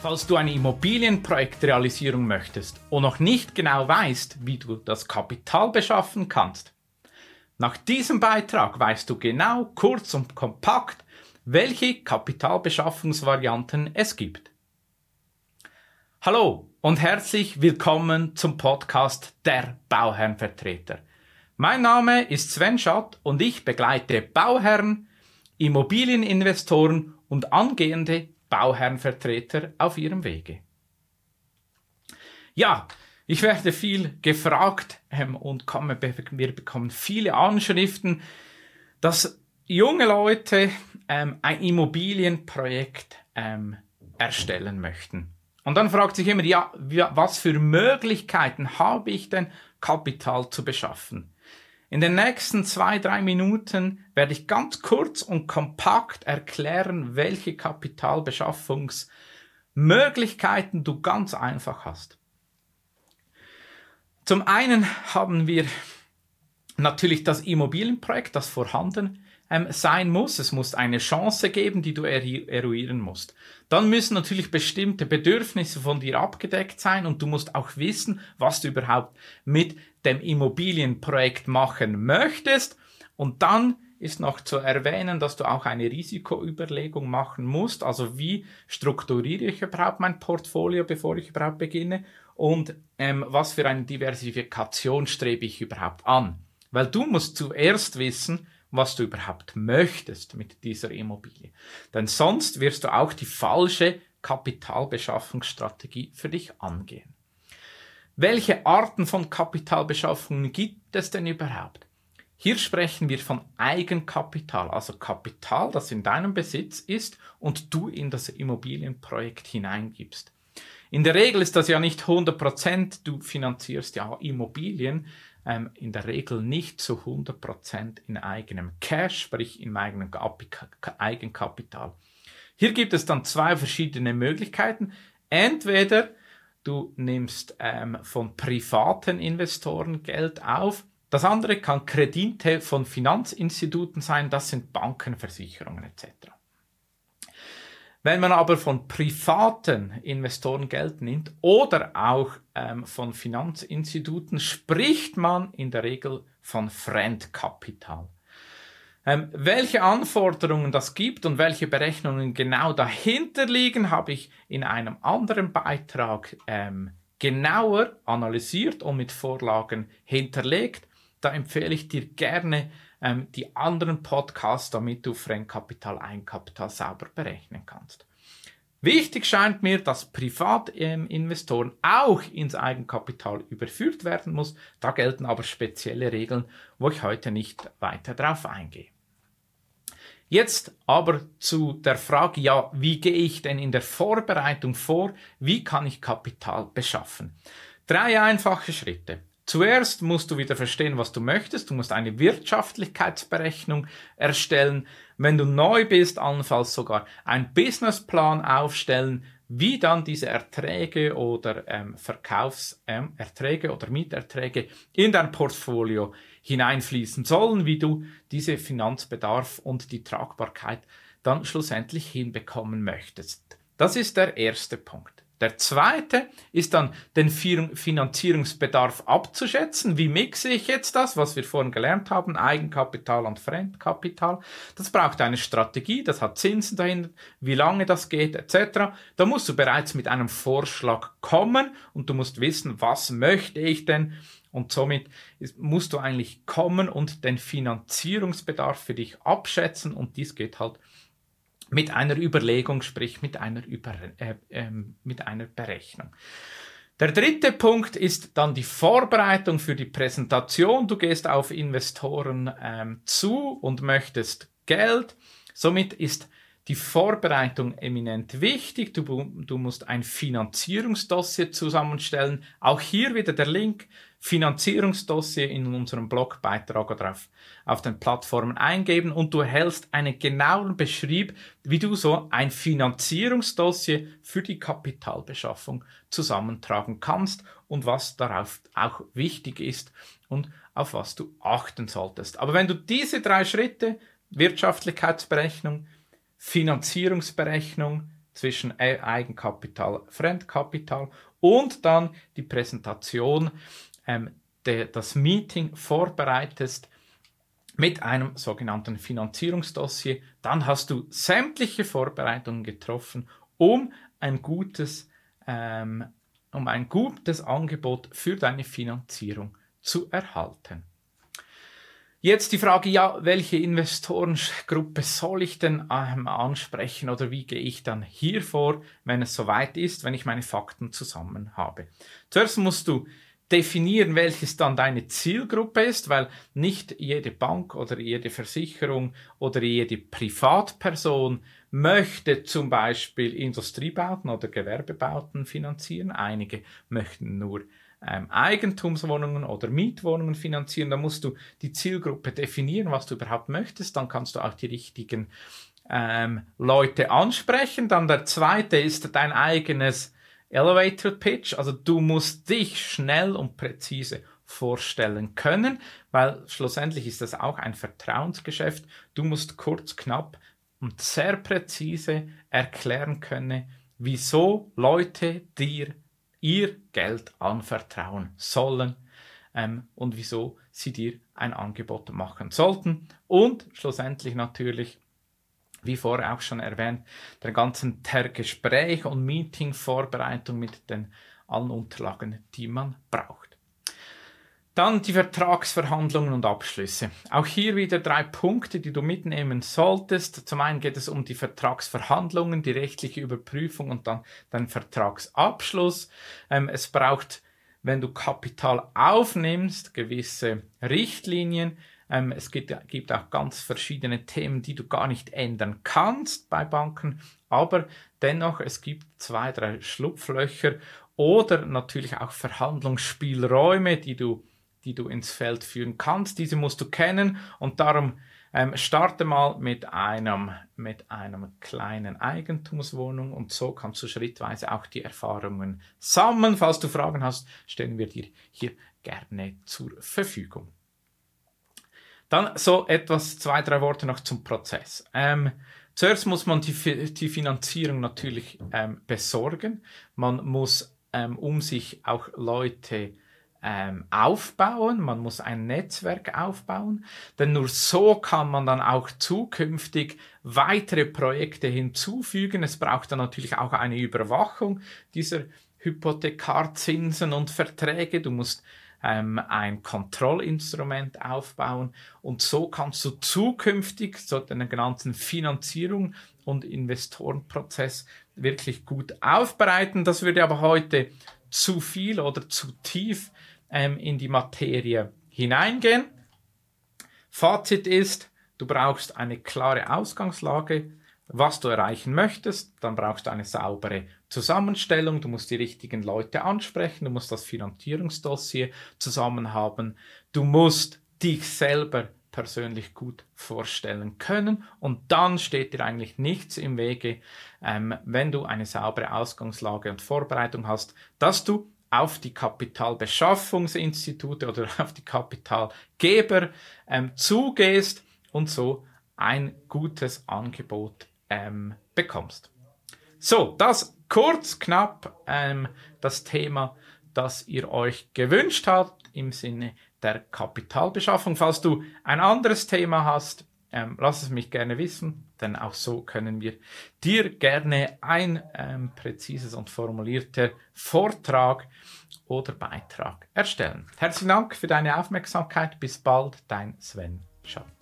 Falls du eine Immobilienprojekt realisieren möchtest und noch nicht genau weißt, wie du das Kapital beschaffen kannst, nach diesem Beitrag weißt du genau, kurz und kompakt, welche Kapitalbeschaffungsvarianten es gibt. Hallo und herzlich willkommen zum Podcast der Bauherrenvertreter. Mein Name ist Sven Schott und ich begleite Bauherren, Immobilieninvestoren und angehende Bauherrenvertreter auf ihrem Wege. Ja, ich werde viel gefragt ähm, und komme, wir bekommen viele Anschriften, dass junge Leute ähm, ein Immobilienprojekt ähm, erstellen möchten. Und dann fragt sich immer, ja, was für Möglichkeiten habe ich denn, Kapital zu beschaffen? In den nächsten zwei, drei Minuten werde ich ganz kurz und kompakt erklären, welche Kapitalbeschaffungsmöglichkeiten du ganz einfach hast. Zum einen haben wir natürlich das Immobilienprojekt, das vorhanden ähm, sein muss. Es muss eine Chance geben, die du eruieren musst. Dann müssen natürlich bestimmte Bedürfnisse von dir abgedeckt sein und du musst auch wissen, was du überhaupt mit dem Immobilienprojekt machen möchtest. Und dann ist noch zu erwähnen, dass du auch eine Risikoüberlegung machen musst. Also wie strukturiere ich überhaupt mein Portfolio, bevor ich überhaupt beginne? Und ähm, was für eine Diversifikation strebe ich überhaupt an? Weil du musst zuerst wissen, was du überhaupt möchtest mit dieser Immobilie. Denn sonst wirst du auch die falsche Kapitalbeschaffungsstrategie für dich angehen. Welche Arten von Kapitalbeschaffungen gibt es denn überhaupt? Hier sprechen wir von Eigenkapital, also Kapital, das in deinem Besitz ist und du in das Immobilienprojekt hineingibst. In der Regel ist das ja nicht 100%, du finanzierst ja Immobilien, ähm, in der Regel nicht zu 100% in eigenem Cash, sprich in eigenem Eigenkapital. Hier gibt es dann zwei verschiedene Möglichkeiten. Entweder du nimmst ähm, von privaten Investoren Geld auf. Das andere kann Kredite von Finanzinstituten sein, das sind Banken, Versicherungen etc. Wenn man aber von privaten Investoren Geld nimmt oder auch ähm, von Finanzinstituten, spricht man in der Regel von Fremdkapital. Ähm, welche Anforderungen das gibt und welche Berechnungen genau dahinter liegen, habe ich in einem anderen Beitrag ähm, genauer analysiert und mit Vorlagen hinterlegt. Da empfehle ich dir gerne ähm, die anderen Podcasts, damit du Fremdkapital, Eigenkapital sauber berechnen kannst. Wichtig scheint mir, dass Privatinvestoren auch ins Eigenkapital überführt werden muss. Da gelten aber spezielle Regeln, wo ich heute nicht weiter drauf eingehe. Jetzt aber zu der Frage, ja, wie gehe ich denn in der Vorbereitung vor? Wie kann ich Kapital beschaffen? Drei einfache Schritte. Zuerst musst du wieder verstehen, was du möchtest. Du musst eine Wirtschaftlichkeitsberechnung erstellen. Wenn du neu bist, allenfalls sogar einen Businessplan aufstellen, wie dann diese Erträge oder ähm, Verkaufserträge ähm, oder Mieterträge in dein Portfolio hineinfließen sollen, wie du diese Finanzbedarf und die Tragbarkeit dann schlussendlich hinbekommen möchtest. Das ist der erste Punkt. Der zweite ist dann den Finanzierungsbedarf abzuschätzen. Wie mixe ich jetzt das, was wir vorhin gelernt haben, Eigenkapital und Fremdkapital? Das braucht eine Strategie, das hat Zinsen dahinter, wie lange das geht, etc. Da musst du bereits mit einem Vorschlag kommen und du musst wissen, was möchte ich denn? Und somit musst du eigentlich kommen und den Finanzierungsbedarf für dich abschätzen und dies geht halt mit einer Überlegung, sprich mit einer, Über äh, äh, mit einer Berechnung. Der dritte Punkt ist dann die Vorbereitung für die Präsentation. Du gehst auf Investoren ähm, zu und möchtest Geld. Somit ist die Vorbereitung eminent wichtig. Du, du musst ein Finanzierungsdossier zusammenstellen. Auch hier wieder der Link Finanzierungsdossier in unserem Blogbeitrag oder auf, auf den Plattformen eingeben und du erhältst einen genauen Beschrieb, wie du so ein Finanzierungsdossier für die Kapitalbeschaffung zusammentragen kannst und was darauf auch wichtig ist und auf was du achten solltest. Aber wenn du diese drei Schritte, Wirtschaftlichkeitsberechnung, Finanzierungsberechnung, zwischen Eigenkapital, Fremdkapital und dann die Präsentation, ähm, de, das Meeting vorbereitest mit einem sogenannten Finanzierungsdossier. Dann hast du sämtliche Vorbereitungen getroffen, um ein gutes, ähm, um ein gutes Angebot für deine Finanzierung zu erhalten. Jetzt die Frage, ja, welche Investorengruppe soll ich denn ähm, ansprechen oder wie gehe ich dann hier vor, wenn es soweit ist, wenn ich meine Fakten zusammen habe? Zuerst musst du definieren, welches dann deine Zielgruppe ist, weil nicht jede Bank oder jede Versicherung oder jede Privatperson möchte zum Beispiel Industriebauten oder Gewerbebauten finanzieren. Einige möchten nur ähm, Eigentumswohnungen oder Mietwohnungen finanzieren. Da musst du die Zielgruppe definieren, was du überhaupt möchtest. Dann kannst du auch die richtigen ähm, Leute ansprechen. Dann der zweite ist dein eigenes Elevator Pitch. Also du musst dich schnell und präzise vorstellen können, weil schlussendlich ist das auch ein Vertrauensgeschäft. Du musst kurz, knapp und sehr präzise erklären können, wieso Leute dir ihr Geld anvertrauen sollen ähm, und wieso sie dir ein Angebot machen sollten. Und schlussendlich natürlich, wie vorher auch schon erwähnt, der ganzen der Gespräch- und Meeting-Vorbereitung mit den allen Unterlagen, die man braucht. Dann die Vertragsverhandlungen und Abschlüsse. Auch hier wieder drei Punkte, die du mitnehmen solltest. Zum einen geht es um die Vertragsverhandlungen, die rechtliche Überprüfung und dann den Vertragsabschluss. Ähm, es braucht, wenn du Kapital aufnimmst, gewisse Richtlinien. Ähm, es gibt, gibt auch ganz verschiedene Themen, die du gar nicht ändern kannst bei Banken. Aber dennoch, es gibt zwei, drei Schlupflöcher oder natürlich auch Verhandlungsspielräume, die du die du ins Feld führen kannst. Diese musst du kennen und darum ähm, starte mal mit einem, mit einem kleinen Eigentumswohnung und so kannst du schrittweise auch die Erfahrungen sammeln. Falls du Fragen hast, stellen wir dir hier gerne zur Verfügung. Dann so etwas, zwei, drei Worte noch zum Prozess. Ähm, zuerst muss man die, die Finanzierung natürlich ähm, besorgen. Man muss ähm, um sich auch Leute ähm, aufbauen, man muss ein Netzwerk aufbauen, denn nur so kann man dann auch zukünftig weitere Projekte hinzufügen. Es braucht dann natürlich auch eine Überwachung dieser Hypothekarzinsen und Verträge. Du musst ähm, ein Kontrollinstrument aufbauen und so kannst du zukünftig so den ganzen Finanzierung und Investorenprozess wirklich gut aufbereiten. Das würde aber heute zu viel oder zu tief ähm, in die Materie hineingehen. Fazit ist, du brauchst eine klare Ausgangslage, was du erreichen möchtest, dann brauchst du eine saubere Zusammenstellung, du musst die richtigen Leute ansprechen, du musst das Finanzierungsdossier zusammen haben, du musst dich selber persönlich gut vorstellen können und dann steht dir eigentlich nichts im Wege, ähm, wenn du eine saubere Ausgangslage und Vorbereitung hast, dass du auf die Kapitalbeschaffungsinstitute oder auf die Kapitalgeber ähm, zugehst und so ein gutes Angebot ähm, bekommst. So, das kurz, knapp ähm, das Thema, das ihr euch gewünscht habt im Sinne der Kapitalbeschaffung. Falls du ein anderes Thema hast, ähm, lass es mich gerne wissen, denn auch so können wir dir gerne ein ähm, präzises und formulierter Vortrag oder Beitrag erstellen. Herzlichen Dank für deine Aufmerksamkeit. Bis bald, dein Sven Schatt.